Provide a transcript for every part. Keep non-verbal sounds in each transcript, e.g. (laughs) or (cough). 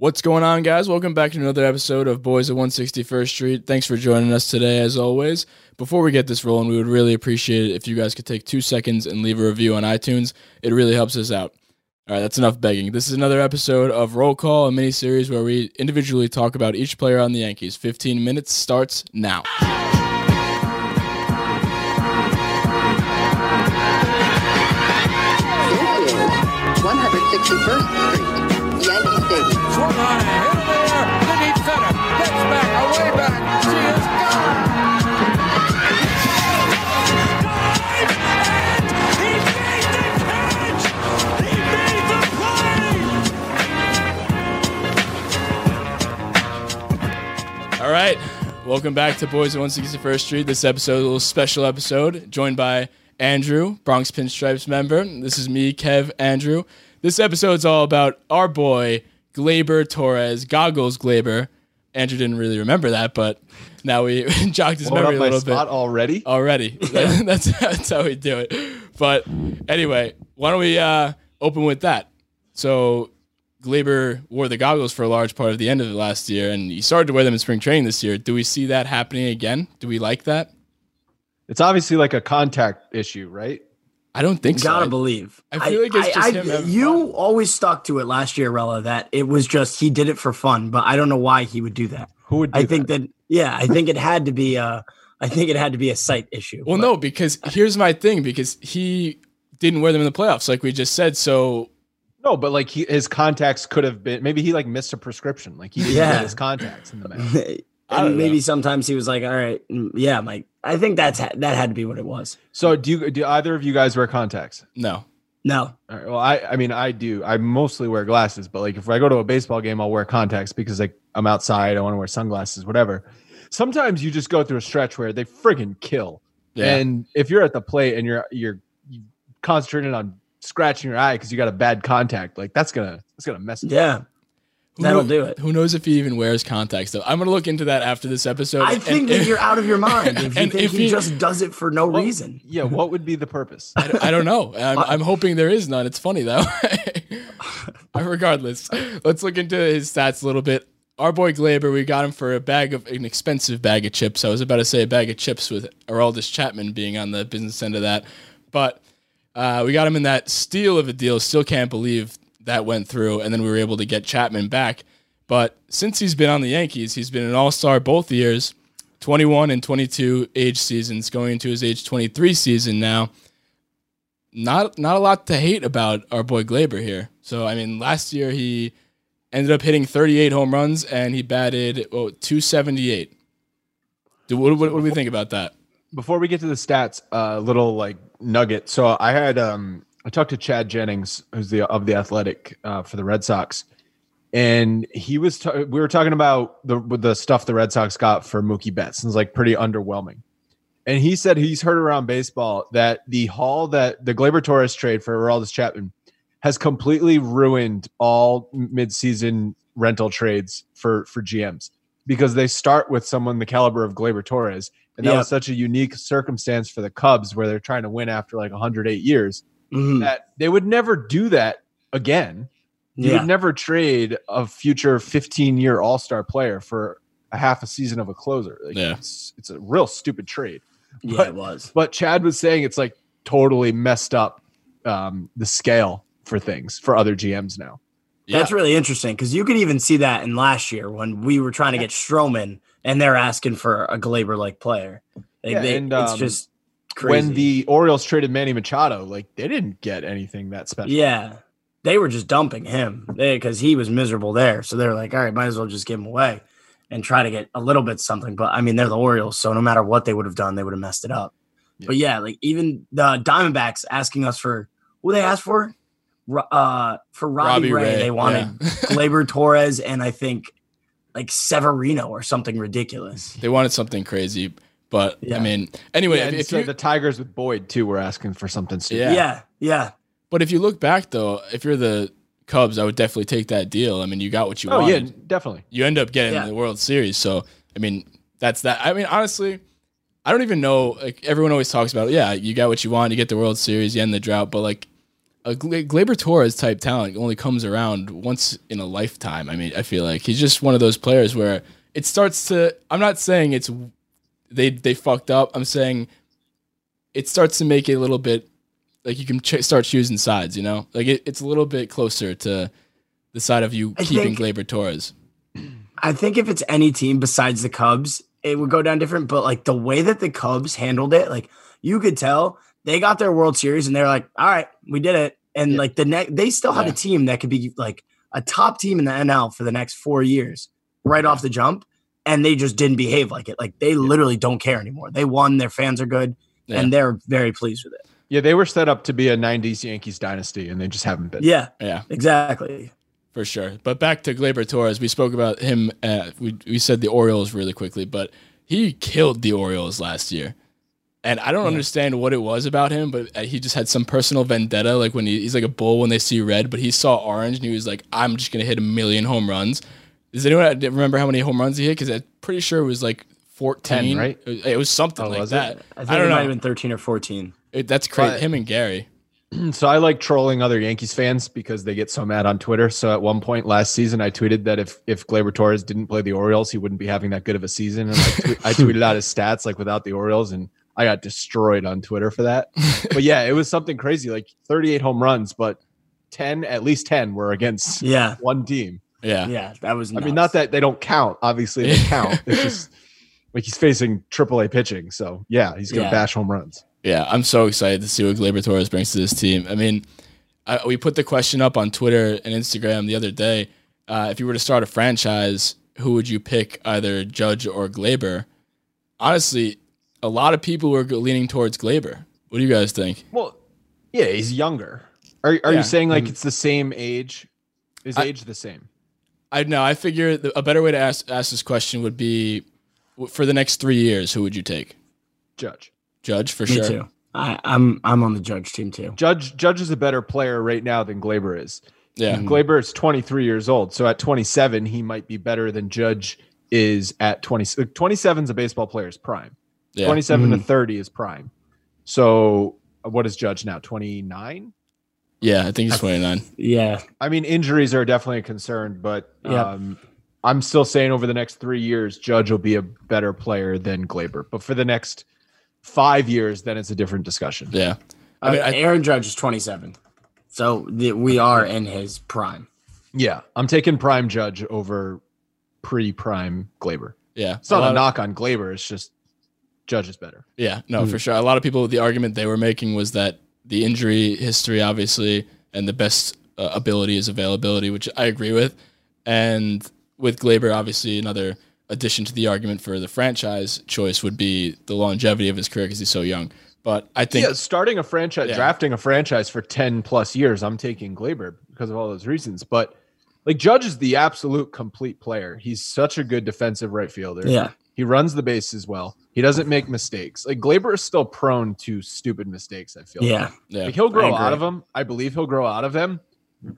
What's going on, guys? Welcome back to another episode of Boys at 161st Street. Thanks for joining us today, as always. Before we get this rolling, we would really appreciate it if you guys could take two seconds and leave a review on iTunes. It really helps us out. All right, that's enough begging. This is another episode of Roll Call, a mini series where we individually talk about each player on the Yankees. 15 minutes starts now. 161st Street, Yankee Stadium. Swung on a hit the deep center. Gets back, away back. She is gone. All right, welcome back to Boys at 161st Street. This episode, a little special episode, joined by Andrew, Bronx Pinstripes member. This is me, Kev, Andrew. This episode's all about our boy, Gleyber Torres, Goggles Gleyber. Andrew didn't really remember that, but now we (laughs) jogged his memory a little spot bit already. already. (laughs) (laughs) that's that's how we do it. But anyway, why don't we uh, open with that? So Gleyber wore the goggles for a large part of the end of it last year, and he started to wear them in spring training this year. Do we see that happening again? Do we like that? It's obviously like a contact issue, right? I don't think so. You Gotta so. believe. I feel like it's just him having You fun. always stuck to it last year, Rella, that it was just he did it for fun, but I don't know why he would do that. Who would? Do I think that? yeah, I think it had to be a I think it had to be a sight issue. well, but- no, because here's my thing: because he didn't wear them in the playoffs, like we just said. So no, but like he, his contacts could have been. Maybe he like missed a prescription. Like he didn't Yeah. get his contacts in the (laughs) mail. And maybe know. sometimes he was like, "All right, mm, yeah, Mike." I think that's that had to be what it was. So do you? Do either of you guys wear contacts? no, No, All right, well, I I mean I do. I mostly wear glasses, but like if I go to a baseball game, I'll wear contacts because like I'm outside. I want to wear sunglasses, whatever. Sometimes you just go through a stretch where they friggin' kill. yeah, And if you're at the plate and you're you're concentrating on scratching your eye because you got a bad contact, like that's gonna that's gonna mess. it up. Yeah, Who that'll kno- do it. Who knows if he even wears contacts though? I'm gonna look into that after this episode. I and- think that and- you're out of your mind (laughs) if you think if he he- just does it for no Well, reason. Yeah, what would be the purpose? I don't- I don't know. (laughs) I'm, I'm hoping there is none. It's funny though. (laughs) Regardless, let's look into his stats a little bit. Our boy Gleyber, we got him for a bag of an expensive bag of chips. I was about to say a bag of chips with Aroldis Chapman being on the business end of that, but uh, we got him in that steal of a deal. Still can't believe that went through, and then we were able to get Chapman back. But since he's been on the Yankees, he's been an All Star both years, 21 and 22 age seasons, going into his age 23 season now not not a lot to hate about our boy Gleyber here. So I mean, last year he ended up hitting 38 home runs and he batted oh, 278. Do, what, what, what do we think about that? Before we get to the stats, a little like nugget. So I had um I talked to Chad Jennings, who's the of the Athletic uh, for the Red Sox, and he was ta- we were talking about the the stuff the Red Sox got for Mookie Betts, and it's like pretty underwhelming. And he said he's heard around baseball that the haul that the Gleyber Torres trade for Aroldis Chapman has completely ruined all midseason rental trades for for GMs because they start with someone the caliber of Gleyber Torres, and that Yeah. was such a unique circumstance for the Cubs where they're trying to win after like 108 years Mhm. that they would never do that again. You Yeah, would never trade a future 15 year All Star player for a half a season of a closer. Like, Yeah. it's, it's a real stupid trade. yeah, it was. But Chad was saying it's like totally messed up um, the scale for things for other GMs now. That's really interesting because you could even see that in last year when we were trying to get Stroman and they're asking for a Gleyber like player. Like, Yeah, they- and, it's um, just crazy. When the Orioles traded Manny Machado, like they didn't get anything that special. yeah, they were just dumping him because he was miserable there. So they're like, all right, might as well just give him away and try to get a little bit something. But I mean, they're the Orioles, so no matter what they would have done, they would have messed it up. Yeah. But yeah, like even the Diamondbacks asking us for who they asked for, uh, for Robbie, Robbie Ray, Ray, they wanted yeah. (laughs) Gleyber Torres and I think like Severino or something ridiculous. They wanted something crazy, but I mean, anyway, Yeah, if, if so you, the Tigers with Boyd too were asking for something stupid. Yeah. Yeah, yeah. but if you look back though, if you're the Cubs, I would definitely take that deal. I mean, you got what you Oh wanted. yeah, definitely. you end up getting Yeah. the World Series. So I mean, that's that. I mean, honestly, I don't even know. Like everyone always talks about, yeah, you got what you want, you get the World Series, you end the drought. But like, a Gleyber Torres type talent only comes around once in a lifetime. I mean, I feel like he's just one of those players where it starts to. I'm not saying it's they they fucked up. I'm saying it starts to make it a little bit like you can ch- start choosing sides. You know, like it, it's a little bit closer to the side of you I keeping think- Gleyber Torres. (clears throat) I think if it's any team besides the Cubs, it would go down different. But like the way that the Cubs handled it, like you could tell they got their World Series and they're like, all right, we did it. And like the next, they still had Yeah. a team that could be like a top team in the NL for the next four years, right off the jump. And they just didn't behave like it. Like they literally don't care anymore. They won. Their fans are good, Yeah. and they're very pleased with it. Yeah, they were set up to be a '90s Yankees dynasty, and they just haven't been. Yeah, Yeah, exactly. for sure. But back to Gleyber Torres, we spoke about him. Uh, we we said the Orioles really quickly, but he killed the Orioles last year, and I don't understand what it was about him, but uh, he just had some personal vendetta. Like when he, he's like a bull when they see red, but he saw orange and he was like, "I'm just gonna hit a million home runs." Does anyone remember how many home runs he hit? Because I'm pretty sure it was like 14, 10, right? It, it was something Oh, like was it? that. I think I, don't might know. have been thirteen or fourteen. It- that's crazy. But- him and Gary. (clears throat) So I like trolling other Yankees fans because they get so mad on Twitter. So at one point last season, I tweeted that if if Gleyber Torres didn't play the Orioles, he wouldn't be having that good of a season. And I, tweet, (laughs) I tweeted out his stats like without the Orioles, and I got destroyed on Twitter for that. (laughs) but yeah, it was something crazy, like 38 home runs, but 10 at least 10 were against Yeah, one team. Yeah. yeah, that was. I mean, not that they don't count. Obviously, they (laughs) count. It's just like he's facing AAA pitching. So yeah, he's gonna Yeah. bash home runs. Yeah, I'm so excited to see what Gleyber Torres brings to this team. I mean, I, we put the question up on Twitter and Instagram the other day. Uh, if you were to start a franchise, who would you pick, either Judge or Gleyber? Honestly, a lot of people were leaning towards Gleyber. What do you guys think? Well, yeah, he's younger. Are are Yeah. you saying like it's the same age? Is I- age the same? I know. I figure a better way to ask ask this question would be, for the next three years, who would you take? Judge. Judge for Me sure. too. I, I'm I'm on the Judge team too. Judge Judge is a better player right now than Gleyber is. Yeah, mm. Gleyber is 23 years old, so at 27 he might be better than Judge is at 20. Uh, 27 is a baseball player's prime. yeah. 27 to mm. 30 is prime. So uh, what is Judge now? 29. Yeah. I think he's 29. Yeah, I mean, injuries are definitely a concern, but Yep. um, I'm still saying over the next three years, Judge will be a better player than Gleyber. But for the next five years, then it's a different discussion. Yeah. I I mean, mean, I- Aaron Judge is 27, so the, we are in his prime. Yeah, I'm taking prime Judge over pre-prime Gleyber. Yeah. It's not lot a of- knock on Gleyber. It's just Judge is better. Yeah, no, for sure. A lot of people, the argument they were making was that the injury history, obviously, and the best uh, ability is availability, which I agree with. And with Gleyber, obviously, another addition to the argument for the franchise choice would be the longevity of his career because he's so young. But I think, yeah, starting a franchise, Yeah. drafting a franchise for 10 plus years, I'm taking Gleyber because of all those reasons. But like Judge is the absolute complete player. He's such a good defensive right fielder. Yeah, He runs the bases well. He doesn't make mistakes. Like Gleyber is still prone to stupid mistakes, I feel. yeah, yeah, Like he'll grow out of them. I believe he'll grow out of them.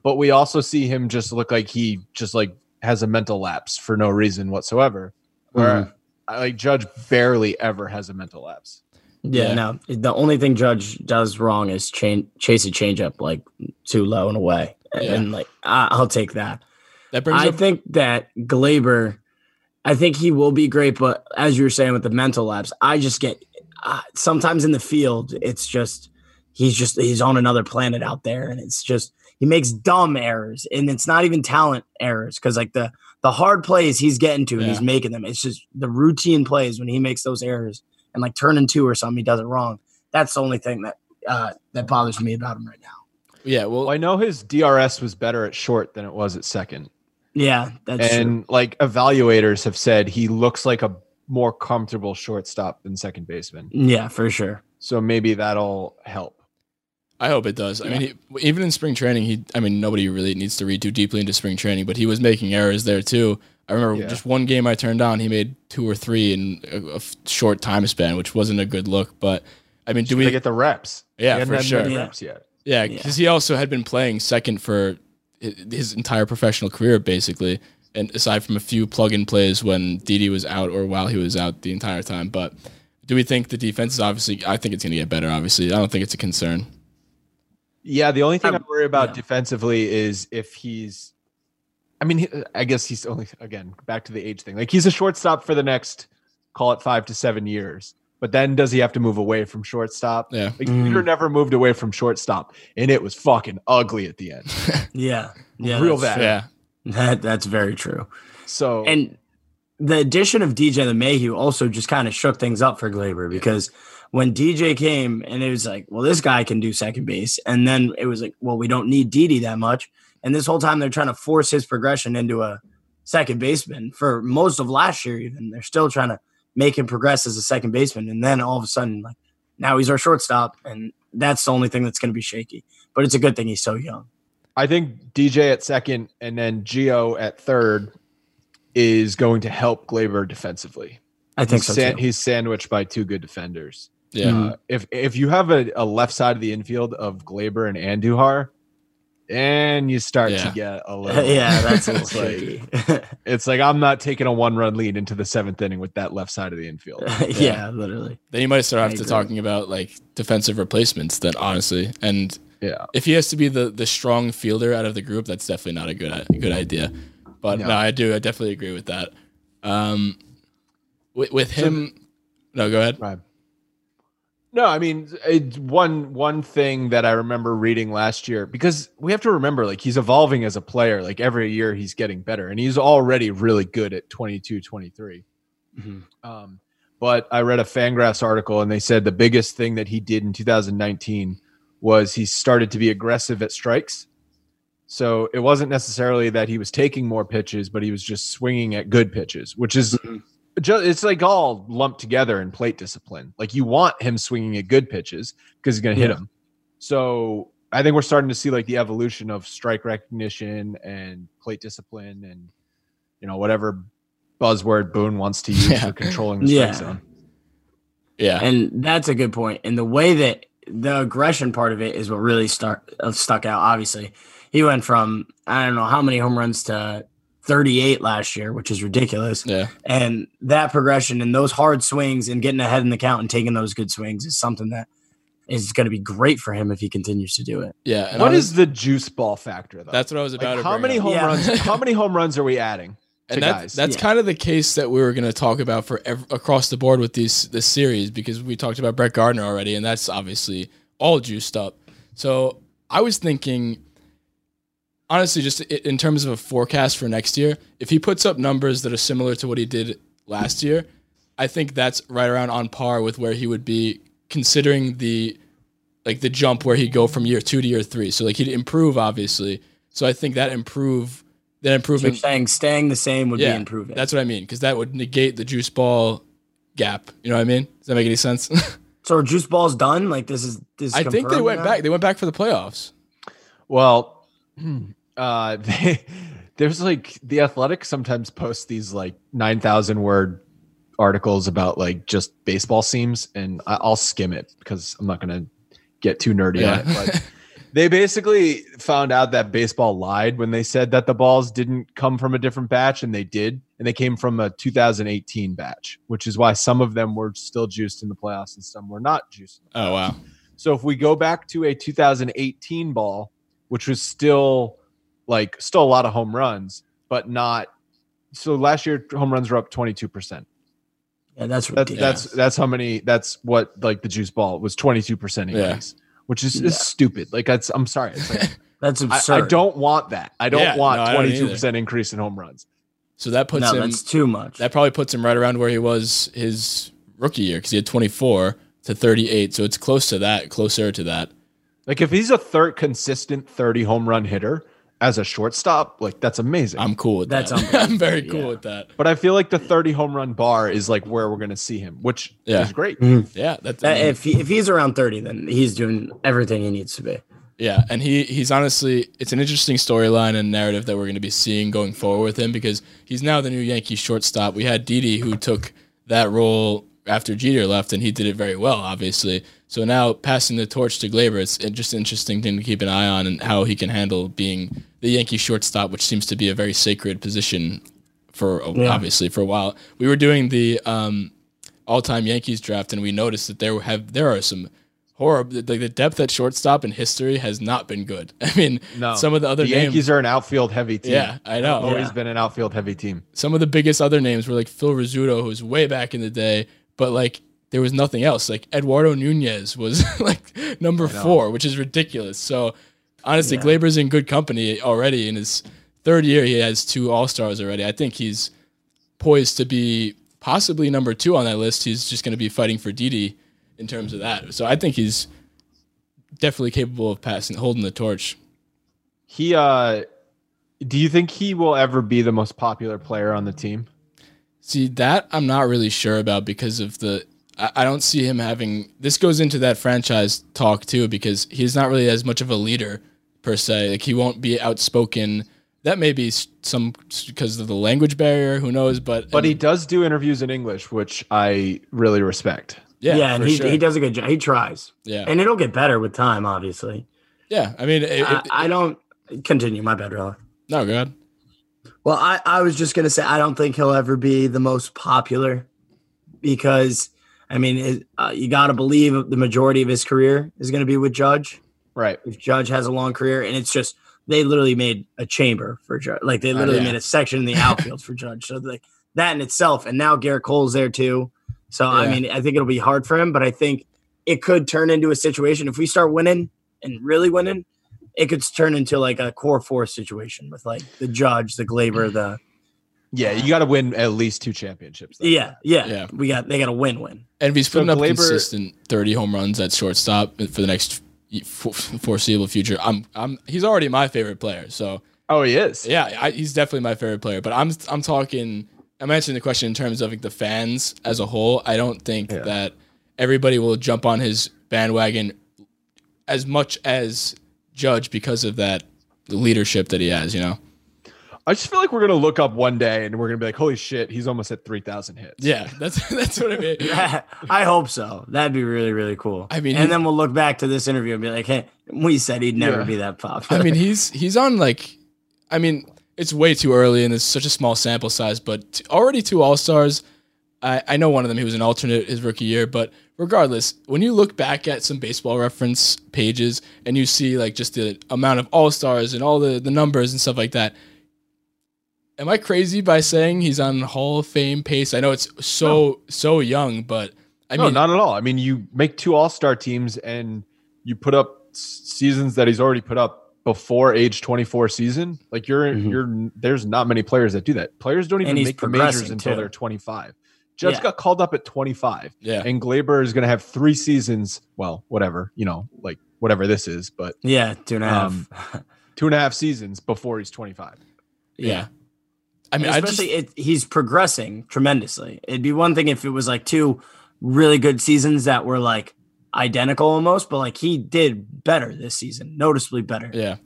But we also see him just look like he just like has a mental lapse for no reason whatsoever. Where mm-hmm. I like Judge barely ever has a mental lapse. yeah. Yeah. No, the only thing Judge does wrong is chain, chase a changeup like too low and away, Yeah. and like I, I'll take that. that brings I up. think that Gleyber, I think he will be great, but as you were saying with the mental lapse, I just get uh, sometimes in the field, it's just he's just he's on another planet out there, and it's just he makes dumb errors, and it's not even talent errors because like the the hard plays he's getting to and he's making them. It's just the routine plays when he makes those errors and like turning two or something, he does it wrong. That's the only thing that uh, that bothers me about him right now. yeah, well, Well, I know his DRS was better at short than it was at second. Yeah, that's true. and like evaluators have said he looks like a more comfortable shortstop than second baseman. Yeah, for sure. So maybe that'll help. I hope it does. I mean, he, even in spring training, he. I mean, nobody really needs to read too deeply into spring training, but he was making errors there too. I remember Yeah. just one game I turned on, he made two or three in a short time span, which wasn't a good look. But I mean, do we we? get the reps? Yeah, He hadn't for had sure. Yeah. Reps yet. yeah, Yeah. because he also had been playing second for hi- his entire professional career, basically, and aside from a few plug-in plays when Didi was out or while he was out the entire time. But do we think the defense is obviously? I think it's going to get better. Obviously, I don't think it's a concern. Yeah, the only thing I Um, worry about yeah. defensively is if he's. I mean, I guess he's only again back to the age thing. Like he's a shortstop for the next, call it five to seven years. But then does he have to move away from shortstop? Yeah. Like Mm. Jeter never moved away from shortstop, and it was fucking ugly at the end. (laughs) Yeah, yeah, Real bad. true. Yeah. That that's very true. So And the addition of DJ LeMahieu also just kind of shook things up for Gleyber because when DJ came and it was like, well, this guy can do second base, and then it was like, well, we don't need Didi that much, and this whole time they're trying to force his progression into a second baseman for most of last year. Even they're still trying to make him progress as a second baseman, and then all of a sudden, like now he's our shortstop, and that's the only thing that's going to be shaky. But it's a good thing he's so young. I think DJ at second and then Geo at third is going to help Gleyber defensively. I think he's, so san- too. he's sandwiched by two good defenders. Yeah. Uh, if if you have a, a left side of the infield of Gleyber and Andujar, and you start Yeah. to get a (laughs) little yeah, (laughs) that's it's like, (laughs) it's like I'm not taking a one run lead into the seventh inning with that left side of the infield. yeah, literally. Then you might start I after agree. talking about like defensive replacements. Then honestly, and Yeah. if he has to be the the strong fielder out of the group, that's definitely not a good i- good idea. But no, No. I do. I definitely agree with that. Um, with, with him, no, go ahead. Right. No, I mean it's one one thing that I remember reading last year because we have to remember like he's evolving as a player. Like every year he's getting better and he's already really good at 22, 23. Mhm. Um, but I read a Fangraphs article and they said the biggest thing that he did in 2019 was he started to be aggressive at strikes. So it wasn't necessarily that he was taking more pitches, but he was just swinging at good pitches, which is Mhm. Ju- it's like all lumped together in plate discipline. Like you want him swinging at good pitches because he's going to hit Yeah. them. So I think we're starting to see like the evolution of strike recognition and plate discipline and you know whatever buzzword Boone wants to use Yeah. for controlling the strike Yeah. zone. Yeah, And that's a good point. And the way that the aggression part of it is what really stuck uh, stuck out. Obviously, he went from I don't know how many home runs to 38 last year, which is ridiculous. yeah, And that progression and those hard swings and getting ahead in the count and taking those good swings is something that is going to be great for him if he continues to do it. yeah. And What honest- is the juice ball factor though? that's what I was Like, about to how many up. home Yeah. runs? How many home runs are we adding? to and that, guys? that's Yeah. kind of the case that we were going to talk about for ev- across the board with these this series because we talked about Brett Gardner already, and that's obviously all juiced up. So I was thinking, honestly, just in terms of a forecast for next year, if he puts up numbers that are similar to what he did last year, I think that's right around on par with where he would be considering the like the jump where he'd go from year two to year three. So like he'd improve obviously. So I think that improve that So you're improvement saying staying the same would yeah, be improving. That's what I mean because that would negate the juice ball gap. You know what I mean? Does that make any sense? (laughs) so are juice balls done? Like this is this. I think they went now? back. They went back for the playoffs. Well, (clears throat) (clears throat) uh, (laughs) they, there's like the Athletic sometimes posts these like nine thousand word articles about like just baseball seams, and I, I'll skim it because I'm not gonna get too nerdy on it. Yeah. But (laughs) they basically found out that baseball lied when they said that the balls didn't come from a different batch, and they did, and they came from a 2018 batch, which is why some of them were still juiced in the playoffs and some were not juiced. Oh wow. so if we go back to a 2018 ball, which was still like still a lot of home runs, but not so last year home runs were up 22%. Yeah, that's That's that's that's how many that's what like the juice ball was 22% Yeah. increase, which is, Yeah. stupid. Like that's I'm sorry. It's like, (laughs) that's absurd. I don't want that. I don't Yeah, want no, I don't 22% increase in home runs. So that puts no, him. that's too much. That probably puts him right around where he was his rookie year because he had 24 to 38. So it's close to that, closer to that. Like if he's a third consistent 30 home run hitter as a shortstop, like that's amazing. I'm cool with That's that. (laughs) I'm very cool Yeah. with that. But I feel like the 30 home run bar is like where we're going to see him, which Yeah. is great. Yeah, that's Uh, if he, if he's around 30, then he's doing everything he needs to be. Yeah, and he he's honestly it's an interesting storyline and narrative that we're going to be seeing going forward with him because he's now the new Yankee shortstop. We had Didi who took that role after Jeter left, and he did it very well, obviously. So now passing the torch to Gleyber, it's just an interesting thing to keep an eye on and how he can handle being the Yankee shortstop, which seems to be a very sacred position for Yeah. obviously for a while. We were doing the um, all-time Yankees draft, and we noticed that there have there are some horrible. Like the depth at shortstop in history has not been good. (laughs) I mean, No, some of the other the names. Yankees are an outfield heavy team. yeah, I know. always Yeah. been an outfield heavy team. Some of the biggest other names were like Phil Rizzuto, who's way back in the day, but like there was nothing else. Like Eduardo Nunez was (laughs) like number four, which is ridiculous. So honestly, Yeah. Gleyber's in good company already. In his third year, he has two All Stars already. I think he's poised to be possibly number two on that list. He's just going to be fighting for Didi in terms of that. So I think he's definitely capable of passing, holding the torch. He uh do you think he will ever be the most popular player on the team? See, that I'm not really sure about because of the. I, I don't see him having. This goes into that franchise talk too because he's not really as much of a leader per se. Like he won't be outspoken. That may be some because of the language barrier. Who knows? But But he does do interviews in English, which I really respect. yeah, Yeah, and he, sure. he does a good job. He tries. Yeah, And it'll get better with time, obviously. yeah. I mean, it, I, it, I don't continue. My bad, Roller. no, God. Well, I, I was just gonna say I don't think he'll ever be the most popular because I mean it, uh, you got to believe the majority of his career is going to be with Judge. Right. If Judge has a long career, and it's just they literally made a chamber for Judge, like they oh, literally yeah. made a section in the outfield for Judge. So like that in itself, and now Gerrit Cole's there too. So I mean, I think it'll be hard for him, but I think it could turn into a situation if we start winning and really winning. It could turn into like a core four situation with like the Judge, the Gleyber, the Yeah, you got to win at least two championships. though. yeah, yeah, Yeah. We got they got a win win. And if he's So putting up Gleyber- consistent 30 home runs at shortstop for the next f- foreseeable future, I'm I'm he's already my favorite player. So Oh, he is. Yeah, I, he's definitely my favorite player. But I'm I'm talking. I'm answering the question in terms of like the fans as a whole. I don't think Yeah. that everybody will jump on his bandwagon as much as Judge because of that leadership that he has. You know. I just feel like we're gonna look up one day and we're gonna be like, "Holy shit, he's almost at three thousand hits." Yeah, that's (laughs) that's what I mean. (laughs) I hope so. That'd be really really cool. I mean, and he- then we'll look back to this interview and be like, hey, we said he'd never Yeah. be that popular. I mean, he's he's on like, I mean, it's way too early and it's such a small sample size, but t- already two All Stars. I, I know one of them he was an alternate his rookie year, but regardless, when you look back at some baseball reference pages and you see like just the amount of All Stars and all the the numbers and stuff like that. Am I crazy by saying he's on Hall of Fame pace? I know it's so so young, but I no, mean, not at all. I mean, you make two All Star teams and you put up seasons that he's already put up before age twenty four season. Like you're Mhm. you're there's not many players that do that. Players don't even make the majors progressing, until too. they're twenty five. Judge Yeah. got called up at twenty five. yeah, and Gleyber is going to have three seasons. Well, whatever, you know, like whatever this is, but yeah, two and a half. Um, (laughs) two and a half seasons before he's 25. yeah. I mean, I just especially it, he's progressing tremendously. It'd be one thing if it was like two really good seasons that were like identical almost, but like he did better this season, noticeably better. Yeah.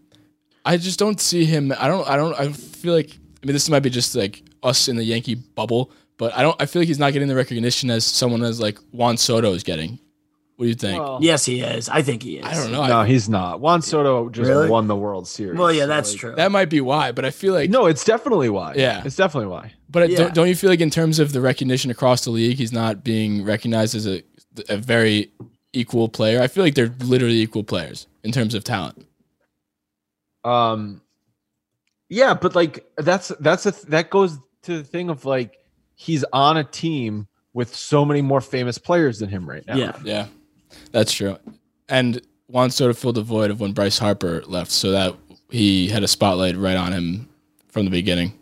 I just don't see him. I don't. I don't. I feel like. I mean, this might be just like us in the Yankee bubble, but I don't. I feel like he's not getting the recognition as someone as like Juan Soto is getting. What do you think? Well, Yes, he is. I think he is. I don't know. no, I, he's not. Juan Soto just Really? won the World Series. Well, yeah, so, that's like- true. that might be why, but I feel like. No, it's definitely why. Yeah. it's definitely why. But Yeah. don't, don't you feel like in terms of the recognition across the league, he's not being recognized as a a very equal player? I feel like they're literally equal players in terms of talent. Um, yeah, but like that's that's a that goes to the thing of like he's on a team with so many more famous players than him right now. Yeah. Yeah, that's true. And Juan Soto filled the void of when Bryce Harper left, so that he had a spotlight right on him from the beginning.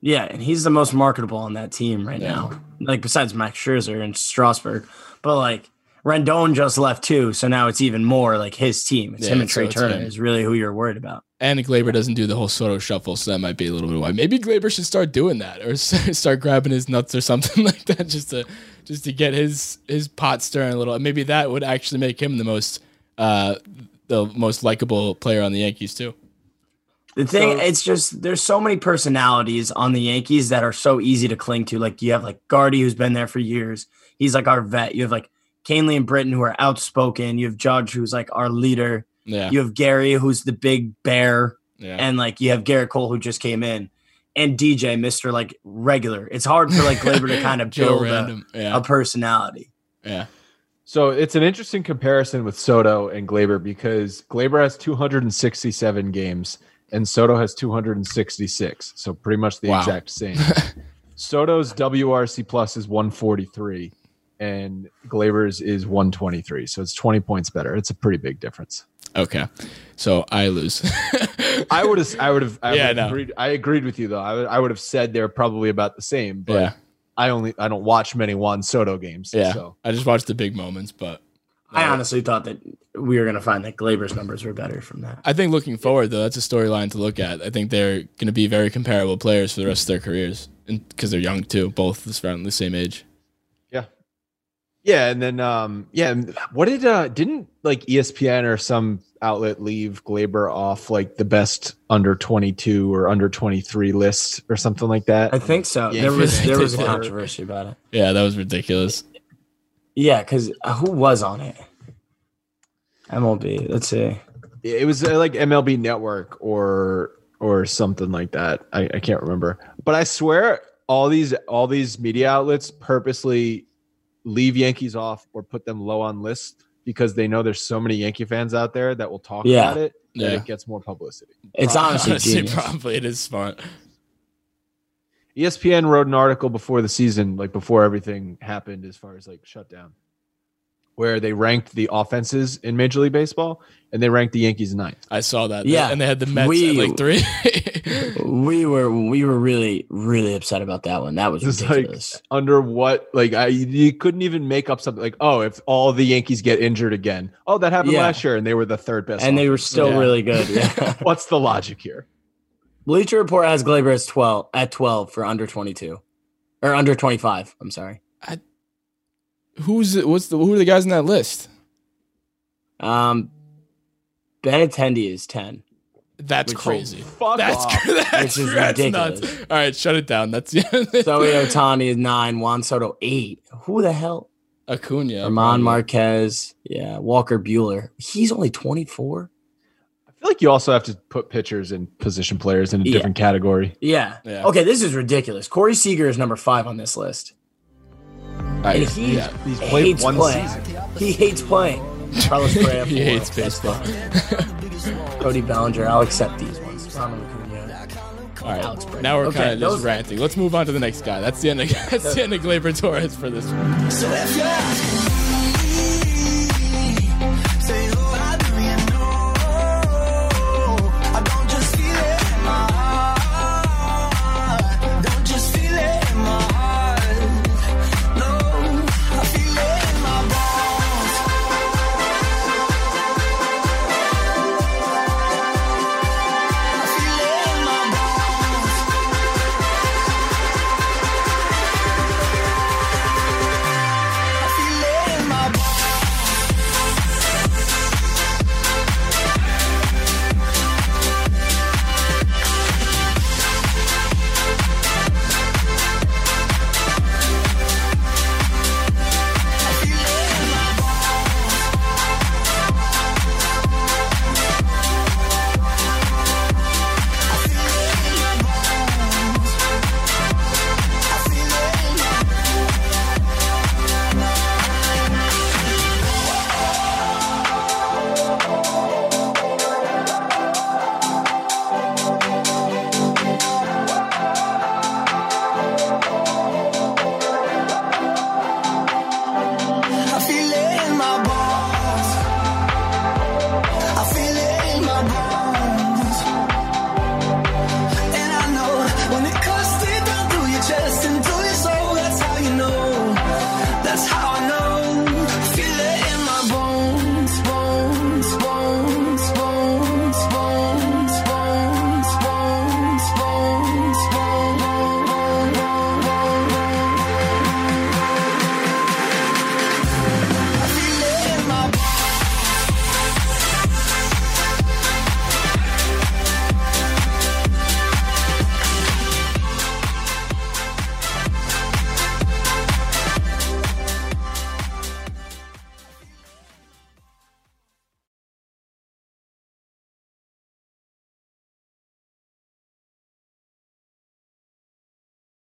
Yeah, and he's the most marketable on that team right Yeah. now. Like besides Max Scherzer and Strasburg, but like Rendon just left too, so now it's even more like his team. It's Yeah, him and Trey Turner him. is really who you're worried about. And Gleyber doesn't do the whole Soto shuffle, so that might be a little bit why. Maybe Gleyber should start doing that, or (laughs) start grabbing his nuts or something (laughs) like that, just to just to get his his pot stirring a little. And Maybe that would actually make him the most uh the most likable player on the Yankees too. The thing, So- it's just there's so many personalities on the Yankees that are so easy to cling to. Like you have like Guardy, who's been there for years. He's like our vet. You have like Kahnle and Britton, who are outspoken. You have Judge, who's like our leader. Yeah, You have Gary, who's the big bear, yeah, and like you have Gerrit Cole, who just came in, and DJ, Mister like regular. It's hard for like Gleyber to (laughs) kind of build a, Yeah, a personality. yeah. So it's an interesting comparison with Soto and Gleyber because Gleyber has 267 games and Soto has 266. So pretty much the Wow. exact same. (laughs) Soto's WRC plus is 143 and Gleyber's is 123. So it's 20 points better. It's a pretty big difference. Okay, so I lose. (laughs) I would have, I would have, I Yeah, would no. agreed. I agreed with you though. I would, I would have said they're probably about the same, but yeah, I only, I don't watch many Juan Soto games. yeah. So I just watch the big moments, but I uh, honestly thought that we were going to find that Gleyber's numbers were better from that. I think looking forward though, that's a storyline to look at. I think they're going to be very comparable players for the rest of their careers, and because they're young too, both this around the same age. Yeah. Yeah, and then um yeah, and what did uh didn't like ESPN or some outlet leave Gleyber off like the best under 22 or under 23 list or something like that? I think so. Yeah, there was there was a controversy about it. Yeah, that was ridiculous. Yeah, because who was on it? MLB. Let's see. It was uh, like MLB Network or or something like that. I, I can't remember. But I swear all these all these media outlets purposely leave Yankees off or put them low on list because they know there's so many Yankee fans out there that will talk Yeah. about it that Yeah. it gets more publicity. It's honestly, (laughs) genius. probably it is smart. ESPN wrote an article before the season, like before everything happened, as far as like shutdown, where they ranked the offenses in Major League Baseball, and they ranked the Yankees ninth. I saw that. Yeah, and they had the Mets we- at like three. (laughs) We were we were really really upset about that one. That was It's like ridiculous. under what? Like I, you couldn't even make up something like, oh, if all the Yankees get injured again, oh, that happened Yeah. last year, and they were the third best, and they were still Yeah. really good. Yeah. (laughs) What's the logic here? Bleacher Report has Gleyber as twelve at twelve for under twenty two, or under twenty five. I'm sorry. Who's what's the who are the guys in that list? Um, Benintendi is ten. That's Which- crazy. Fuck That's off. (laughs) that's, Which is that's ridiculous. nuts. All right, shut it down. That's (laughs) yeah. Zoe Otani is nine. Juan Soto eight. Who the hell? Acuna. Ramon. Marquez. Yeah, Walker Buehler. He's only twenty four. I feel like you also have to put pitchers and position players in a Yeah. different category. Yeah. Yeah. Okay, this is ridiculous. Corey Seager is number five on this list. I- And he yeah. He's played hates one playing. season. He hates playing. Carlos Correa. (laughs) He four. hates baseball. (laughs) Cody Bellinger. I'll accept these ones. Ronald Acuna. All right. Alex Bregman. Now we're Okay, kind of just ranting. Let's move on to the next guy. That's the end of (laughs) that's the end of Gleyber Torres for this one. So if you ask